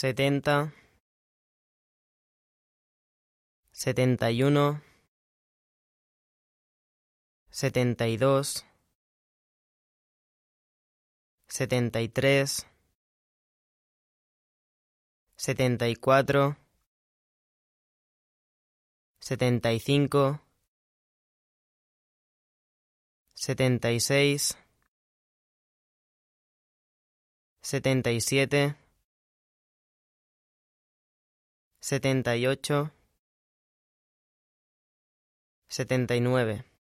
setenta, setenta y uno, setenta y dos, setenta y tres, setenta y cuatro, setenta y cinco, setenta y seis, setenta y siete, setenta y ocho, setenta y nueve.